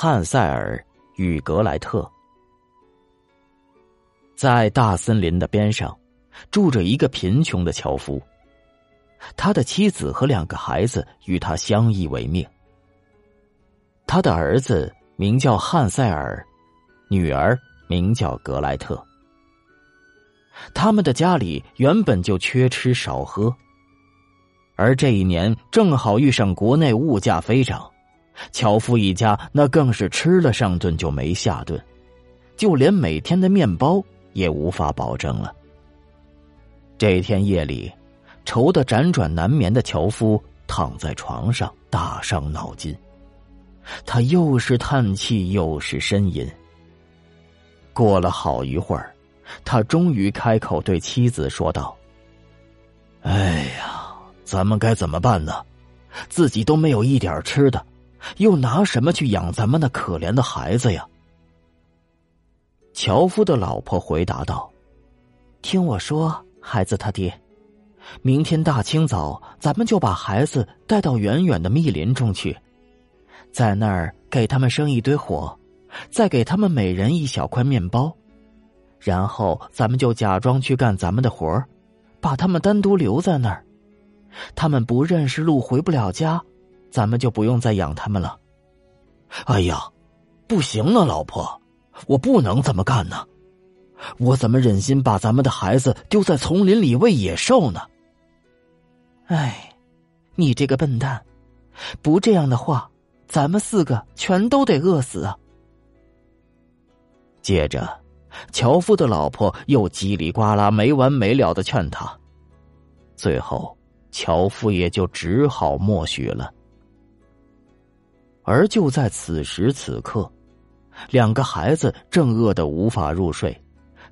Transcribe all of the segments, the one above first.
汉塞尔与格莱特在大森林的边上，住着一个贫穷的樵夫。他的妻子和两个孩子与他相依为命。他的儿子名叫汉塞尔，女儿名叫格莱特。他们的家里原本就缺吃少喝，而这一年正好遇上国内物价飞涨，樵夫一家那更是吃了上顿就没下顿，就连每天的面包也无法保证了。这天夜里。愁得辗转难眠的樵夫躺在床上，大伤脑筋。他又是叹气，又是呻吟。过了好一会儿，他终于开口对妻子说道：“哎呀，咱们该怎么办呢？自己都没有一点吃的，又拿什么去养咱们那可怜的孩子呀？”樵夫的老婆回答道：“听我说，孩子他爹。”明天大清早，咱们就把孩子带到远远的密林中去，在那儿给他们生一堆火，再给他们每人一小块面包，然后咱们就假装去干咱们的活把他们单独留在那儿。他们不认识路，回不了家，咱们就不用再养他们了。哎呀，不行啊，老婆，我不能这么干呢，我怎么忍心把咱们的孩子丢在丛林里喂野兽呢？哎，你这个笨蛋！不这样的话，咱们四个全都得饿死啊！接着，樵夫的老婆又叽里呱啦没完没了的劝他，最后，樵夫也就只好默许了。而就在此时此刻，两个孩子正饿得无法入睡，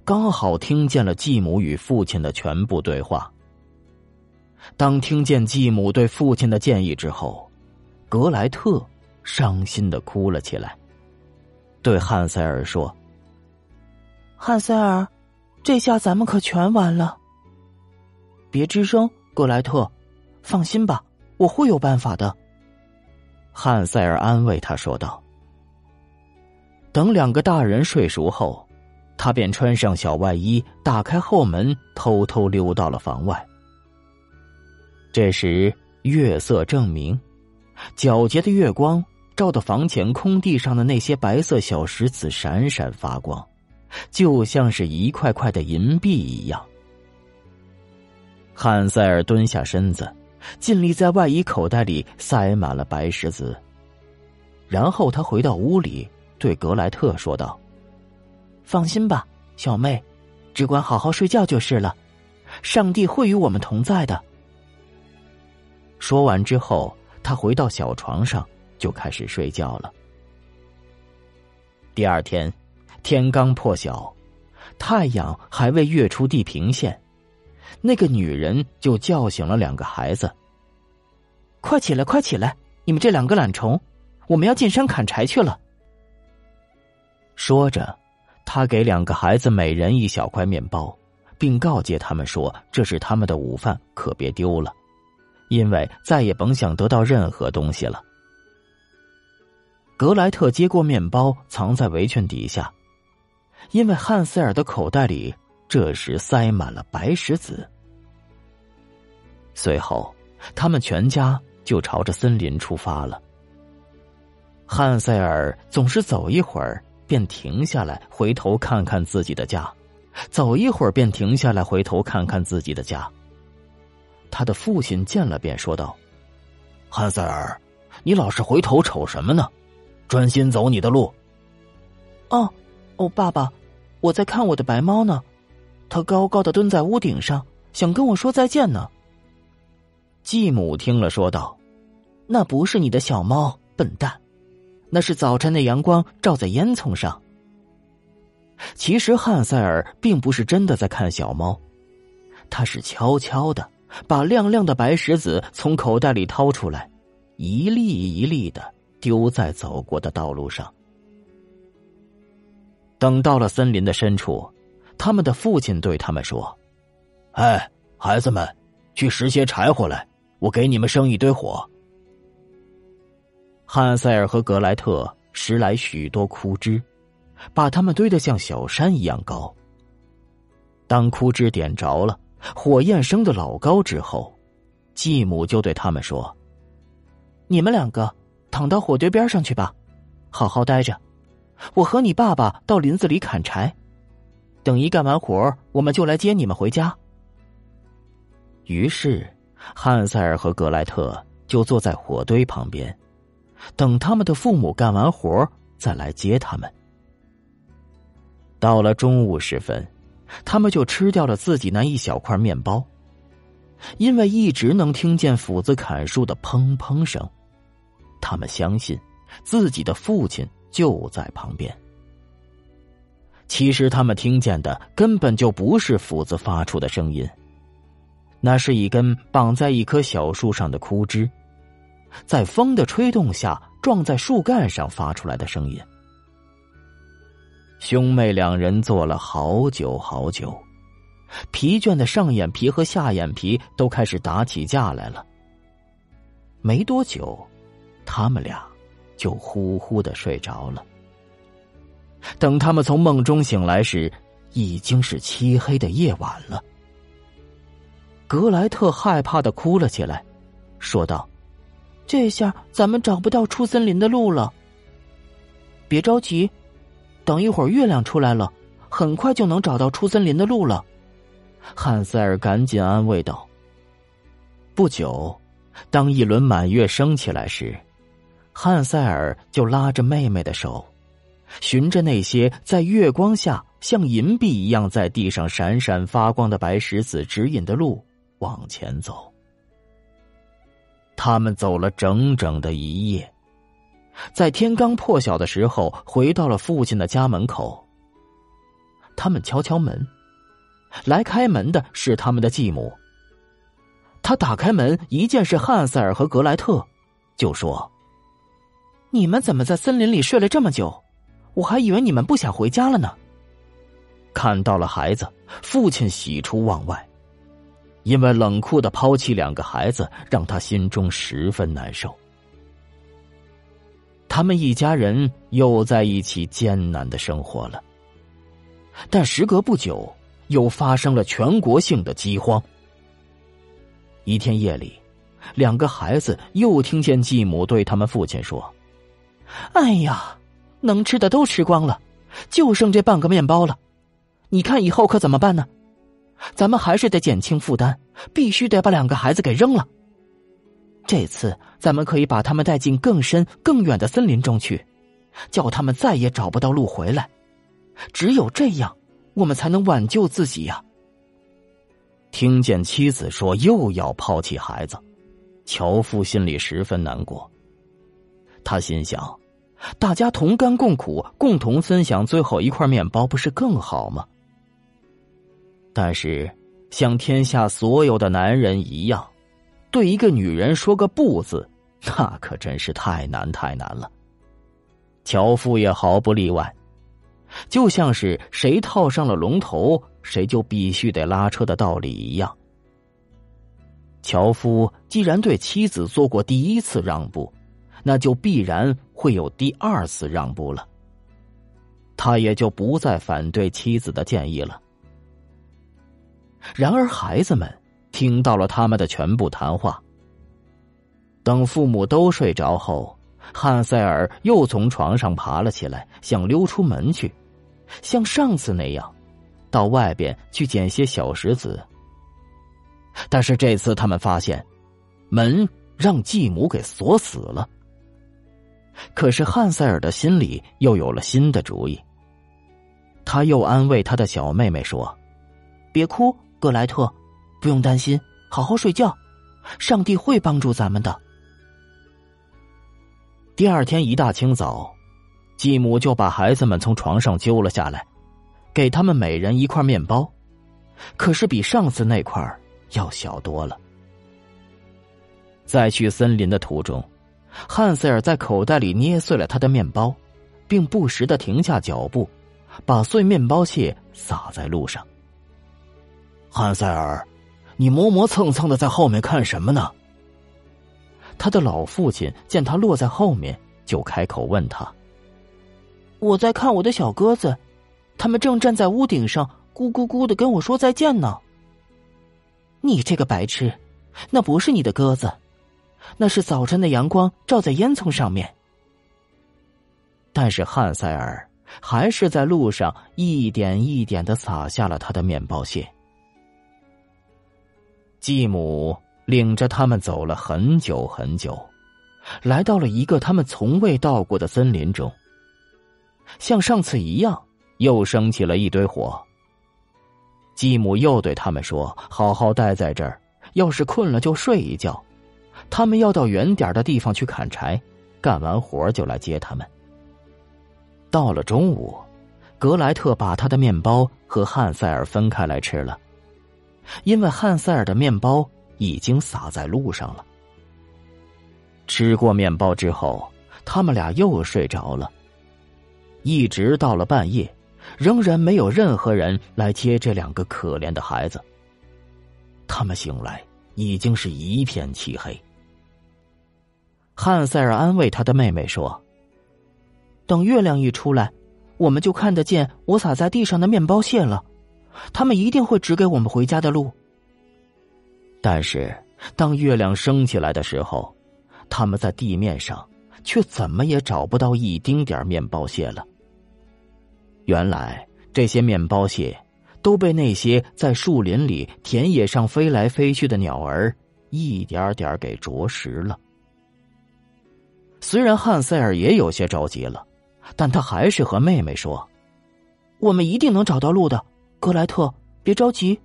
刚好听见了继母与父亲的全部对话。当听见继母对父亲的建议之后，格莱特伤心的哭了起来，对汉塞尔说：“汉塞尔，这下咱们可全完了。别吱声，格莱特，放心吧，我会有办法的。”汉塞尔安慰他说道。等两个大人睡熟后，他便穿上小外衣，打开后门，偷偷溜到了房外。这时月色正明，皎洁的月光照得房前空地上的那些白色小石子闪闪发光，就像是一块块的银币一样。汉塞尔蹲下身子，尽力在外衣口袋里塞满了白石子，然后他回到屋里，对格莱特说道：“放心吧，小妹，只管好好睡觉就是了，上帝会与我们同在的。”说完之后，他回到小床上就开始睡觉了。第二天，天刚破晓，太阳还未跃出地平线，那个女人就叫醒了两个孩子：“快起来，快起来！你们这两个懒虫，我们要进山砍柴去了。”说着，他给两个孩子每人一小块面包，并告诫他们说：“这是他们的午饭，可别丢了。”因为再也甭想得到任何东西了。格莱特接过面包，藏在围裙底下，因为汉塞尔的口袋里这时塞满了白石子。随后，他们全家就朝着森林出发了。汉塞尔总是走一会儿便停下来，回头看看自己的家；走一会儿便停下来，回头看看自己的家。他的父亲见了，便说道：“汉塞尔，你老是回头瞅什么呢？专心走你的路。”“哦，哦，爸爸，我在看我的白猫呢，它高高的蹲在屋顶上，想跟我说再见呢。”继母听了，说道：“那不是你的小猫，笨蛋，那是早晨的阳光照在烟囱上。”其实汉塞尔并不是真的在看小猫，他是悄悄的。把亮亮的白石子从口袋里掏出来，一粒一粒的丢在走过的道路上。等到了森林的深处，他们的父亲对他们说：“哎，孩子们，去拾些柴火来，我给你们生一堆火。”汉塞尔和格莱特拾来许多枯枝，把它们堆得像小山一样高。当枯枝点着了，火焰升得老高之后，继母就对他们说：“你们两个躺到火堆边上去吧，好好待着。我和你爸爸到林子里砍柴，等一干完活，我们就来接你们回家。”于是，汉塞尔和格莱特就坐在火堆旁边，等他们的父母干完活再来接他们。到了中午时分。他们就吃掉了自己那一小块面包，因为一直能听见斧子砍树的砰砰声，他们相信自己的父亲就在旁边。其实他们听见的根本就不是斧子发出的声音，那是一根绑在一棵小树上的枯枝，在风的吹动下撞在树干上发出来的声音。兄妹两人坐了好久好久，疲倦的上眼皮和下眼皮都开始打起架来了。没多久，他们俩就呼呼的睡着了。等他们从梦中醒来时，已经是漆黑的夜晚了。格莱特害怕的哭了起来，说道：“这下咱们找不到出森林的路了。”别着急。等一会儿，月亮出来了，很快就能找到出森林的路了。汉塞尔赶紧安慰道。不久，当一轮满月升起来时，汉塞尔就拉着妹妹的手，循着那些在月光下像银币一样在地上闪闪发光的白石子指引的路往前走。他们走了整整的一夜。在天刚破晓的时候，回到了父亲的家门口。他们敲敲门，来开门的是他们的继母。他打开门，一见是汉塞尔和格莱特，就说：“你们怎么在森林里睡了这么久？我还以为你们不想回家了呢。”看到了孩子，父亲喜出望外，因为冷酷的抛弃两个孩子，让他心中十分难受。他们一家人又在一起艰难的生活了，但时隔不久，又发生了全国性的饥荒。一天夜里，两个孩子又听见继母对他们父亲说：“哎呀，能吃的都吃光了，就剩这半个面包了，你看以后可怎么办呢？咱们还是得减轻负担，必须得把两个孩子给扔了。”这次咱们可以把他们带进更深、更远的森林中去，叫他们再也找不到路回来。只有这样，我们才能挽救自己呀。听见妻子说又要抛弃孩子，樵夫心里十分难过。他心想：大家同甘共苦，共同分享最后一块面包，不是更好吗？但是，像天下所有的男人一样。对一个女人说个不字，那可真是太难太难了。樵夫也毫不例外，就像是谁套上了龙头，谁就必须得拉车的道理一样。樵夫既然对妻子做过第一次让步，那就必然会有第二次让步了。他也就不再反对妻子的建议了。然而，孩子们。听到了他们的全部谈话。等父母都睡着后，汉塞尔又从床上爬了起来，想溜出门去，像上次那样，到外边去捡些小石子。但是这次他们发现，门让继母给锁死了。可是汉塞尔的心里又有了新的主意。他又安慰他的小妹妹说：“别哭，格莱特。”不用担心，好好睡觉，上帝会帮助咱们的。第二天一大清早，继母就把孩子们从床上揪了下来，给他们每人一块面包，可是比上次那块要小多了。在去森林的途中，汉塞尔在口袋里捏碎了他的面包，并不时的停下脚步，把碎面包屑撒在路上。汉塞尔。你磨磨蹭蹭的在后面看什么呢？他的老父亲见他落在后面，就开口问他：“我在看我的小鸽子，他们正站在屋顶上咕咕咕的跟我说再见呢。你这个白痴，那不是你的鸽子，那是早晨的阳光照在烟囱上面。但是汉塞尔还是在路上一点一点的撒下了他的面包屑。继母领着他们走了很久很久，来到了一个他们从未到过的森林中。像上次一样，又升起了一堆火。继母又对他们说：“好好待在这儿，要是困了就睡一觉。他们要到远点的地方去砍柴，干完活就来接他们。”到了中午，格莱特把他的面包和汉塞尔分开来吃了，因为汉塞尔的面包已经洒在路上了。吃过面包之后，他们俩又睡着了。一直到了半夜，仍然没有任何人来接这两个可怜的孩子。他们醒来已经是一片漆黑。汉塞尔安慰他的妹妹说：“等月亮一出来，我们就看得见我撒在地上的面包屑了。他们一定会指给我们回家的路。”但是，当月亮升起来的时候，他们在地面上却怎么也找不到一丁点面包屑了。原来这些面包屑都被那些在树林里、田野上飞来飞去的鸟儿一点点给啄食了。虽然汉塞尔也有些着急了，但他还是和妹妹说：“我们一定能找到路的，格莱特，别着急。”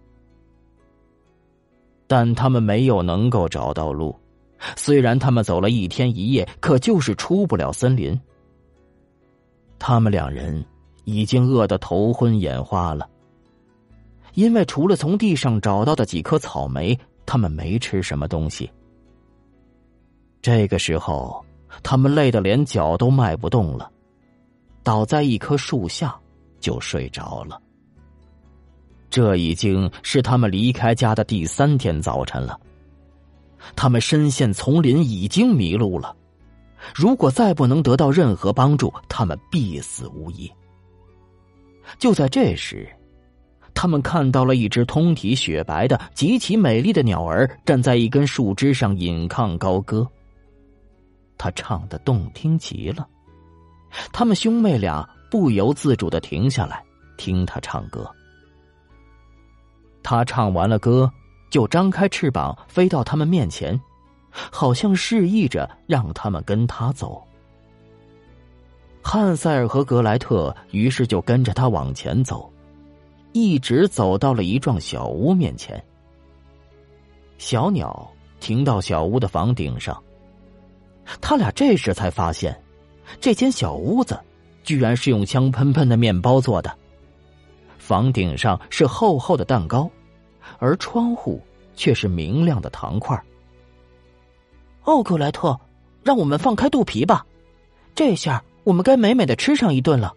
但他们没有能够找到路，虽然他们走了一天一夜，可就是出不了森林。他们两人。已经饿得头昏眼花了，因为除了从地上找到的几颗草莓，他们没吃什么东西。这个时候，他们累得连脚都迈不动了，倒在一棵树下就睡着了。这已经是他们离开家的第三天早晨了。他们深陷丛林，已经迷路了。如果再不能得到任何帮助，他们必死无疑。就在这时，他们看到了一只通体雪白的、极其美丽的鸟儿站在一根树枝上引吭高歌。他唱的动听极了，他们兄妹俩不由自主的停下来听他唱歌。他唱完了歌，就张开翅膀飞到他们面前，好像示意着让他们跟他走。汉塞尔和格莱特于是就跟着他往前走，一直走到了一幢小屋面前。小鸟停到小屋的房顶上，他俩这时才发现，这间小屋子居然是用香喷喷的面包做的，房顶上是厚厚的蛋糕，而窗户却是明亮的糖块。哦，格莱特，让我们放开肚皮吧，这下。我们该美美的吃上一顿了。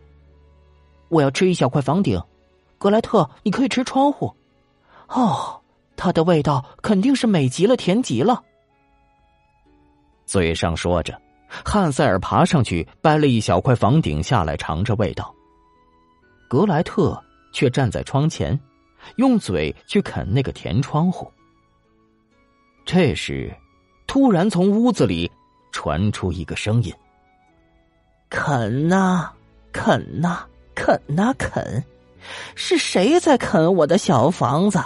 我要吃一小块房顶，格莱特，你可以吃窗户。哦，它的味道肯定是美极了，甜极了。嘴上说着，汉塞尔爬上去掰了一小块房顶下来尝着味道。格莱特却站在窗前，用嘴去啃那个甜窗户。这时，突然从屋子里传出一个声音。啃呐，啃呐，啃呐，啃！是谁在啃我的小房子？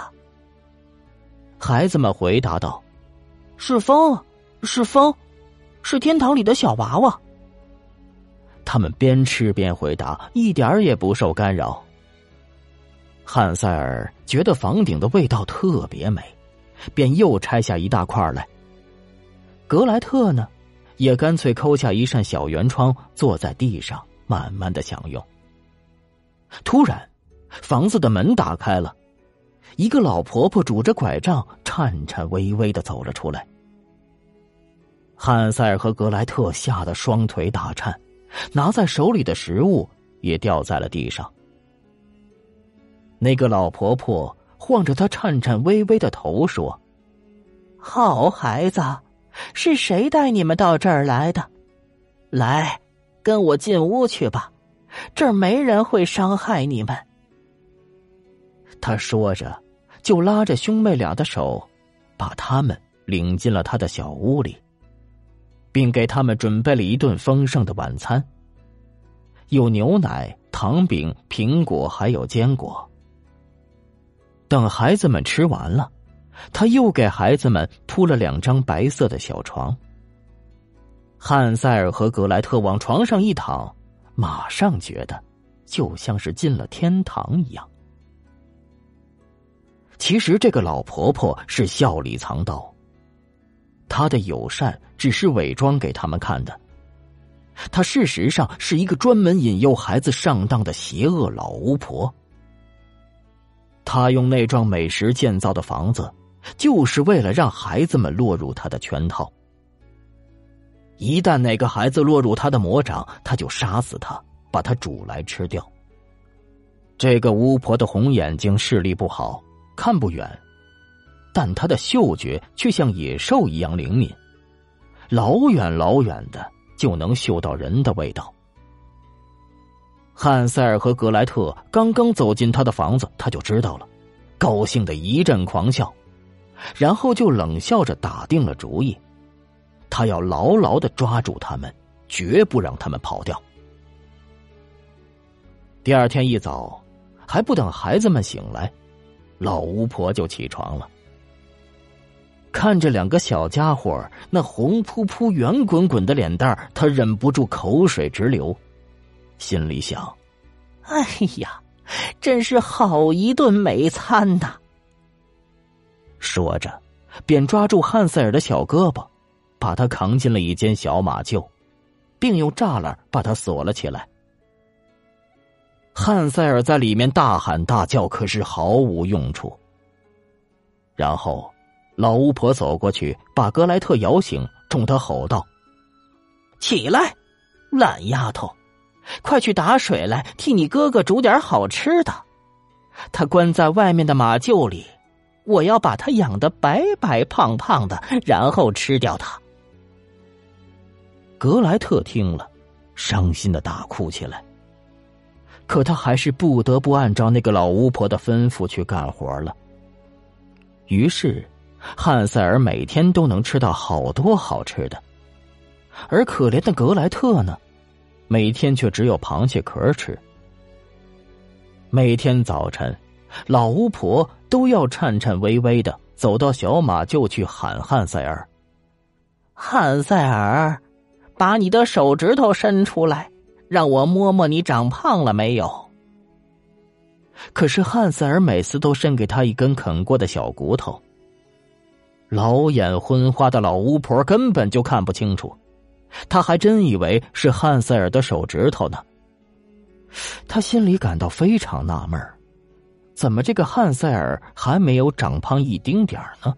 孩子们回答道：“是风，是风，是天堂里的小娃娃。”他们边吃边回答，一点儿也不受干扰。汉塞尔觉得房顶的味道特别美，便又拆下一大块来。格莱特呢？也干脆抠下一扇小圆窗，坐在地上慢慢的享用。突然，房子的门打开了，一个老婆婆拄着拐杖，颤颤巍巍的走了出来。汉塞尔和格莱特吓得双腿打颤，拿在手里的食物也掉在了地上。那个老婆婆晃着她颤颤巍巍的头说：“好孩子。”是谁带你们到这儿来的？来，跟我进屋去吧。这儿没人会伤害你们。”他说着，就拉着兄妹俩的手，把他们领进了他的小屋里，并给他们准备了一顿丰盛的晚餐，有牛奶、糖饼、苹果，还有坚果。等孩子们吃完了，他又给孩子们铺了两张白色的小床。汉塞尔和格莱特往床上一躺，马上觉得就像是进了天堂一样。其实这个老婆婆是笑里藏刀，她的友善只是伪装给他们看的。她事实上是一个专门引诱孩子上当的邪恶老巫婆。他用那幢美食建造的房子，就是为了让孩子们落入他的圈套。一旦哪个孩子落入他的魔掌，他就杀死他，把他煮来吃掉。这个巫婆的红眼睛视力不好。看不远，但他的嗅觉却像野兽一样灵敏，老远老远的就能嗅到人的味道。汉塞尔和格莱特刚刚走进他的房子，他就知道了，高兴的一阵狂笑，然后就冷笑着打定了主意，他要牢牢的抓住他们，绝不让他们跑掉。第二天一早，还不等孩子们醒来。老巫婆就起床了，看着两个小家伙那红扑扑、圆滚滚的脸蛋儿，她忍不住口水直流，心里想：“哎呀，真是好一顿美餐呐！”说着，便抓住汉塞尔的小胳膊，把他扛进了一间小马厩，并用栅栏把他锁了起来。汉塞尔在里面大喊大叫，可是毫无用处。然后，老巫婆走过去，把格莱特摇醒，冲他吼道：“起来，懒丫头，快去打水来，替你哥哥煮点好吃的。他关在外面的马厩里，我要把他养得白白胖胖的，然后吃掉他。”格莱特听了，伤心的大哭起来。可他还是不得不按照那个老巫婆的吩咐去干活了。于是，汉塞尔每天都能吃到好多好吃的，而可怜的格莱特呢，每天却只有螃蟹壳吃。每天早晨，老巫婆都要颤颤巍巍的走到小马厩去喊汉塞尔：“汉塞尔，把你的手指头伸出来。”让我摸摸你长胖了没有？可是汉塞尔每次都伸给他一根啃过的小骨头。老眼昏花的老巫婆根本就看不清楚，他还真以为是汉塞尔的手指头呢。他心里感到非常纳闷怎么这个汉塞尔还没有长胖一丁点儿呢？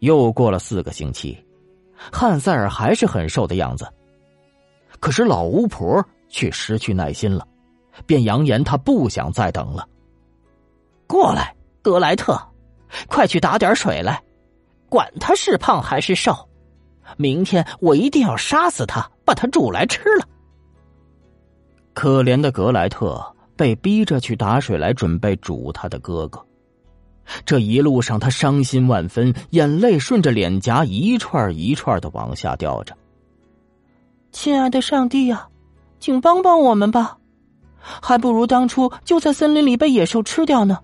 又过了四个星期，汉塞尔还是很瘦的样子。可是老巫婆却失去耐心了，便扬言她不想再等了。过来，格莱特，快去打点水来，管他是胖还是瘦，明天我一定要杀死他，把他煮来吃了。可怜的格莱特被逼着去打水来准备煮他的哥哥，这一路上他伤心万分，眼泪顺着脸颊一串一串的往下掉着。亲爱的上帝呀，请帮帮我们吧！还不如当初就在森林里被野兽吃掉呢，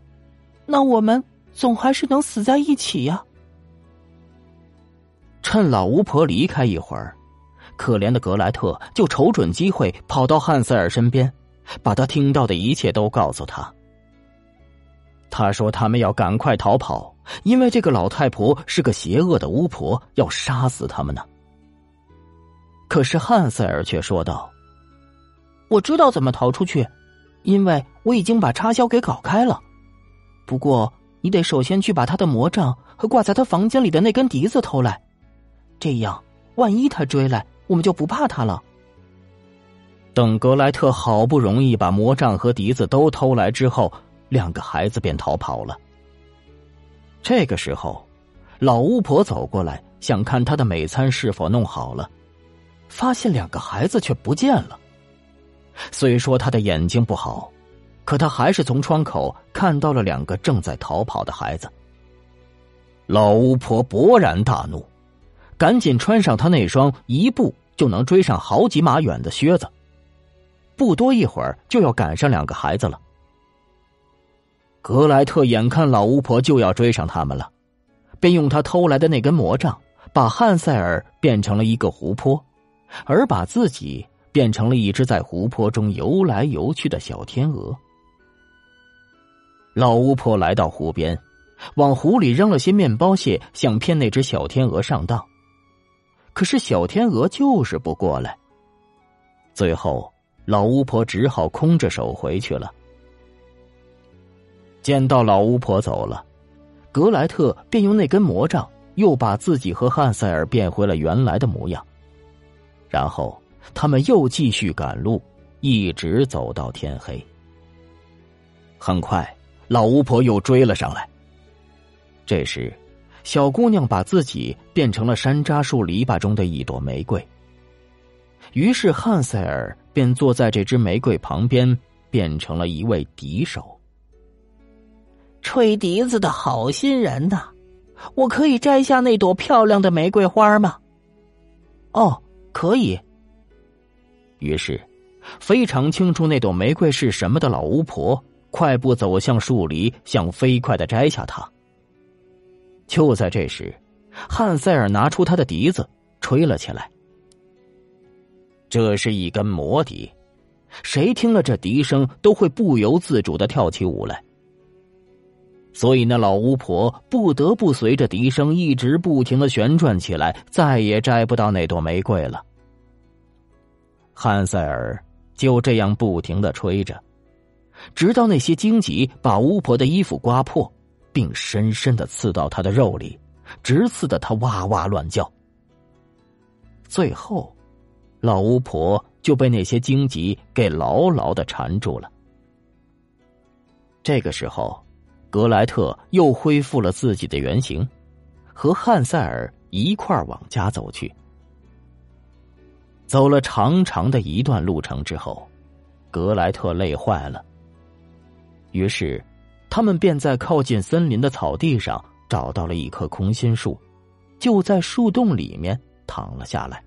那我们总还是能死在一起呀。趁老巫婆离开一会儿，可怜的格莱特就瞅准机会跑到汉塞尔身边，把他听到的一切都告诉他。他说：“他们要赶快逃跑，因为这个老太婆是个邪恶的巫婆，要杀死他们呢。”可是汉塞尔却说道：“我知道怎么逃出去，因为我已经把插销给搞开了。不过你得首先去把他的魔杖和挂在他房间里的那根笛子偷来，这样万一他追来，我们就不怕他了。”等格莱特好不容易把魔杖和笛子都偷来之后，两个孩子便逃跑了。这个时候，老巫婆走过来，想看他的美餐是否弄好了。发现两个孩子却不见了，虽说他的眼睛不好，可他还是从窗口看到了两个正在逃跑的孩子。老巫婆勃然大怒，赶紧穿上他那双一步就能追上好几码远的靴子，不多一会儿就要赶上两个孩子了。格莱特眼看老巫婆就要追上他们了，便用他偷来的那根魔杖，把汉塞尔变成了一个湖泊，而把自己变成了一只在湖泊中游来游去的小天鹅。老巫婆来到湖边，往湖里扔了些面包屑，想骗那只小天鹅上当。可是小天鹅就是不过来。最后，老巫婆只好空着手回去了。见到老巫婆走了，格莱特便用那根魔杖又把自己和汉塞尔变回了原来的模样。然后他们又继续赶路，一直走到天黑。很快，老巫婆又追了上来。这时，小姑娘把自己变成了山楂树篱笆中的一朵玫瑰。于是汉塞尔便坐在这只玫瑰旁边，变成了一位笛手。吹笛子的好心人呐，我可以摘下那朵漂亮的玫瑰花吗？哦，可以。于是，非常清楚那朵玫瑰是什么的老巫婆，快步走向树篱，想飞快的摘下它。就在这时，汉塞尔拿出他的笛子，吹了起来。这是一根魔笛，谁听了这笛声，都会不由自主的跳起舞来。所以，那老巫婆不得不随着笛声一直不停的旋转起来，再也摘不到那朵玫瑰了。汉塞尔就这样不停的吹着，直到那些荆棘把巫婆的衣服刮破，并深深的刺到他的肉里，直刺的他哇哇乱叫。最后，老巫婆就被那些荆棘给牢牢的缠住了。这个时候。格莱特又恢复了自己的原形，和汉塞尔一块往家走去。走了长长的一段路程之后，格莱特累坏了。于是，他们便在靠近森林的草地上找到了一棵空心树，就在树洞里面躺了下来。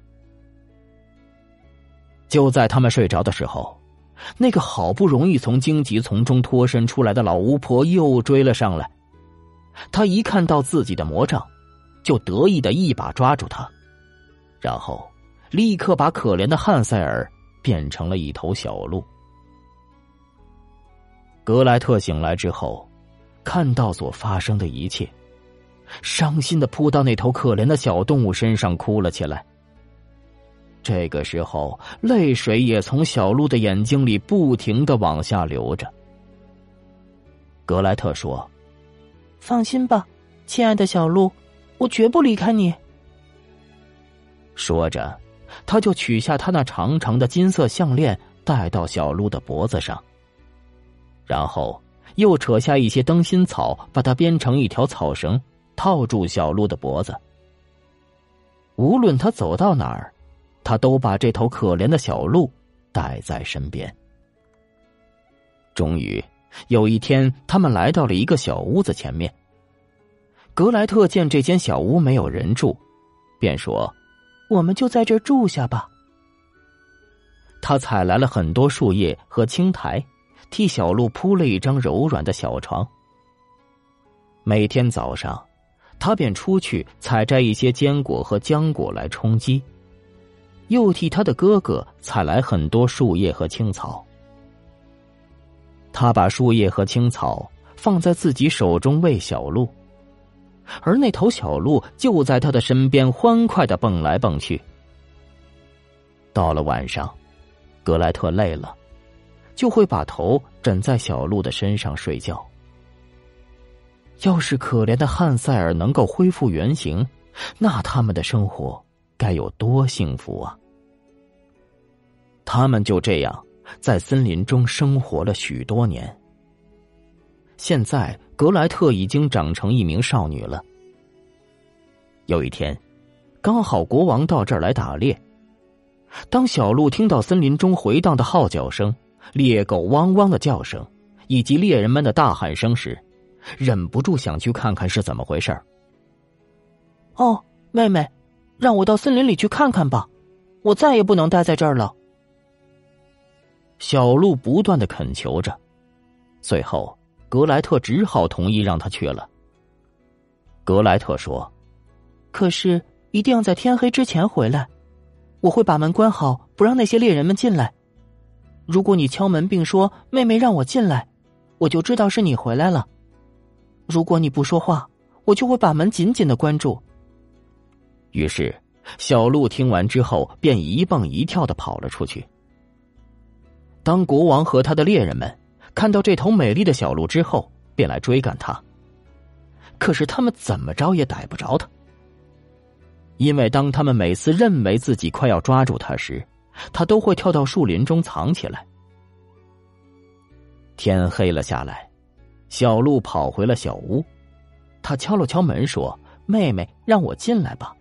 就在他们睡着的时候。那个好不容易从荆棘丛中脱身出来的老巫婆又追了上来，她一看到自己的魔杖，就得意的一把抓住他，然后立刻把可怜的汉塞尔变成了一头小鹿。格莱特醒来之后，看到所发生的一切，伤心的扑到那头可怜的小动物身上哭了起来。这个时候，泪水也从小鹿的眼睛里不停的往下流着。格莱特说：“放心吧，亲爱的小鹿，我绝不离开你。”说着，他就取下他那长长的金色项链，戴到小鹿的脖子上，然后又扯下一些灯芯草，把它编成一条草绳，套住小鹿的脖子。无论他走到哪儿。他都把这头可怜的小鹿带在身边。终于有一天，他们来到了一个小屋子前面。格莱特见这间小屋没有人住，便说：“我们就在这住下吧。”他采来了很多树叶和青苔，替小鹿铺了一张柔软的小床。每天早上，他便出去采摘一些坚果和浆果来充饥。又替他的哥哥采来很多树叶和青草。他把树叶和青草放在自己手中喂小鹿，而那头小鹿就在他的身边欢快的蹦来蹦去。到了晚上，格莱特累了，就会把头枕在小鹿的身上睡觉。要是可怜的汉塞尔能够恢复原形，那他们的生活该有多幸福啊！他们就这样在森林中生活了许多年。现在，格莱特已经长成一名少女了。有一天，刚好国王到这儿来打猎，当小鹿听到森林中回荡的号角声、猎狗汪汪的叫声，以及猎人们的大喊声时，忍不住想去看看是怎么回事哦，妹妹，让我到森林里去看看吧，我再也不能待在这儿了。小鹿不断的恳求着，最后格莱特只好同意让他去了。格莱特说：“可是一定要在天黑之前回来。”我会把门关好，不让那些猎人们进来。如果你敲门并说“妹妹让我进来”，我就知道是你回来了。如果你不说话，我就会把门紧紧的关住。于是，小鹿听完之后便一蹦一跳的跑了出去。当国王和他的猎人们看到这头美丽的小鹿之后，便来追赶它。可是他们怎么着也逮不着它。因为当他们每次认为自己快要抓住他时，他都会跳到树林中藏起来。天黑了下来，小鹿跑回了小屋，他敲了敲门说：“妹妹，让我进来吧。”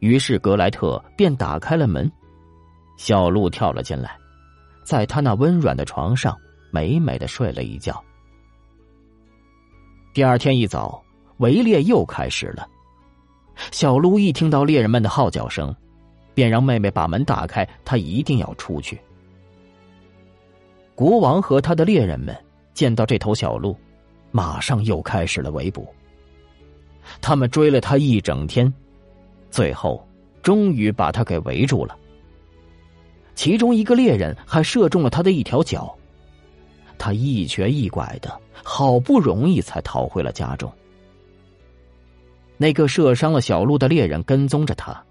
于是格莱特便打开了门，小鹿跳了进来，在他那温软的床上美美的睡了一觉。第二天一早，围猎又开始了。小鹿一听到猎人们的号角声，便让妹妹把门打开，他一定要出去。国王和他的猎人们见到这头小鹿，马上又开始了围捕。他们追了他一整天，最后终于把他给围住了。其中一个猎人还射中了他的一条脚，他一瘸一拐的，好不容易才逃回了家中。那个射伤了小鹿的猎人跟踪着他，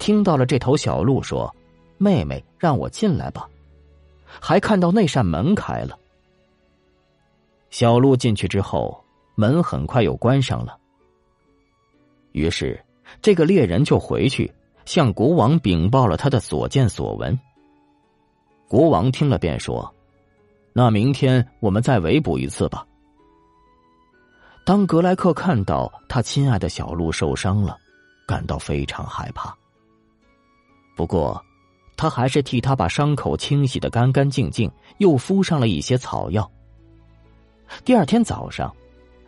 听到了这头小鹿说：“妹妹，让我进来吧。”还看到那扇门开了。小鹿进去之后，门很快又关上了。于是，这个猎人就回去向国王禀报了他的所见所闻。国王听了便说：“那明天我们再围捕一次吧。”当格莱克看到他亲爱的小鹿受伤了，感到非常害怕。不过，他还是替他把伤口清洗的干干净净，又敷上了一些草药。第二天早上，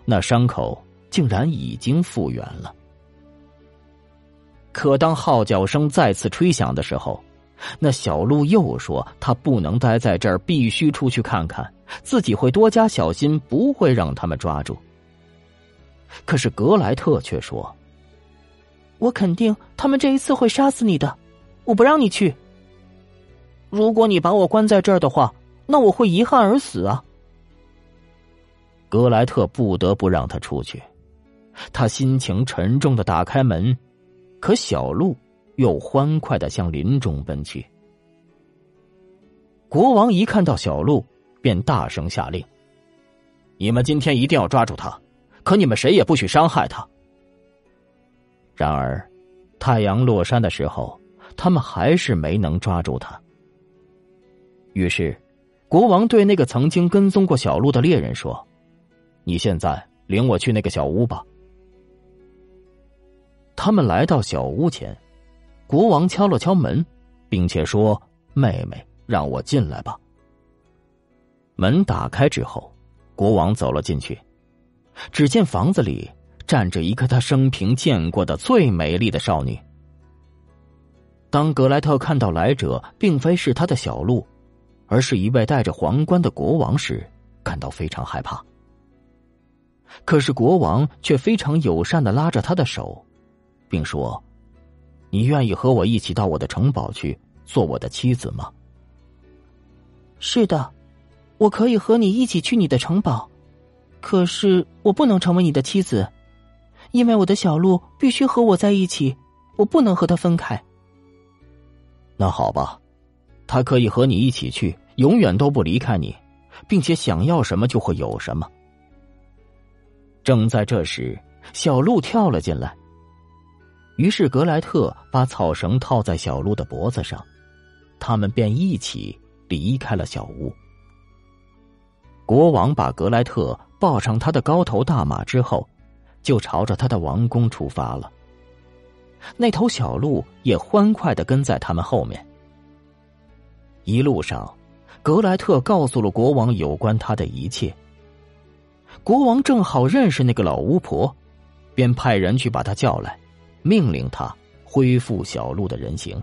那伤口竟然已经复原了。可当号角声再次吹响的时候，那小鹿又说：“他不能待在这儿，必须出去看看，自己会多加小心，不会让他们抓住。”可是格莱特却说：“我肯定他们这一次会杀死你的，我不让你去。如果你把我关在这儿的话，那我会遗憾而死啊。”格莱特不得不让他出去，他心情沉重的打开门，可小鹿又欢快的向林中奔去。国王一看到小鹿，便大声下令：“你们今天一定要抓住他！”可你们谁也不许伤害他。然而，太阳落山的时候，他们还是没能抓住他。于是，国王对那个曾经跟踪过小鹿的猎人说：“你现在领我去那个小屋吧。”他们来到小屋前，国王敲了敲门，并且说：“妹妹，让我进来吧。”门打开之后，国王走了进去。只见房子里站着一个他生平见过的最美丽的少女。当格莱特看到来者并非是他的小鹿，而是一位戴着皇冠的国王时，感到非常害怕。可是国王却非常友善的拉着他的手，并说：“你愿意和我一起到我的城堡去做我的妻子吗？”“是的，我可以和你一起去你的城堡。”可是我不能成为你的妻子，因为我的小鹿必须和我在一起，我不能和他分开。那好吧，他可以和你一起去，永远都不离开你，并且想要什么就会有什么。正在这时，小鹿跳了进来，于是格莱特把草绳套在小鹿的脖子上，他们便一起离开了小屋。国王把格莱特。抱上他的高头大马之后，就朝着他的王宫出发了。那头小鹿也欢快的跟在他们后面。一路上，格莱特告诉了国王有关他的一切。国王正好认识那个老巫婆，便派人去把她叫来，命令她恢复小鹿的人形。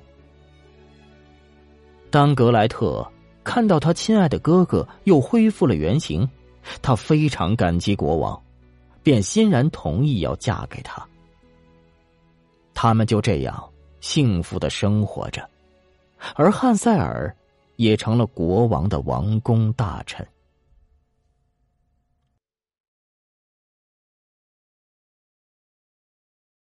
当格莱特看到他亲爱的哥哥又恢复了原形，他非常感激国王，便欣然同意要嫁给他。他们就这样幸福的生活着，而汉塞尔也成了国王的王公大臣。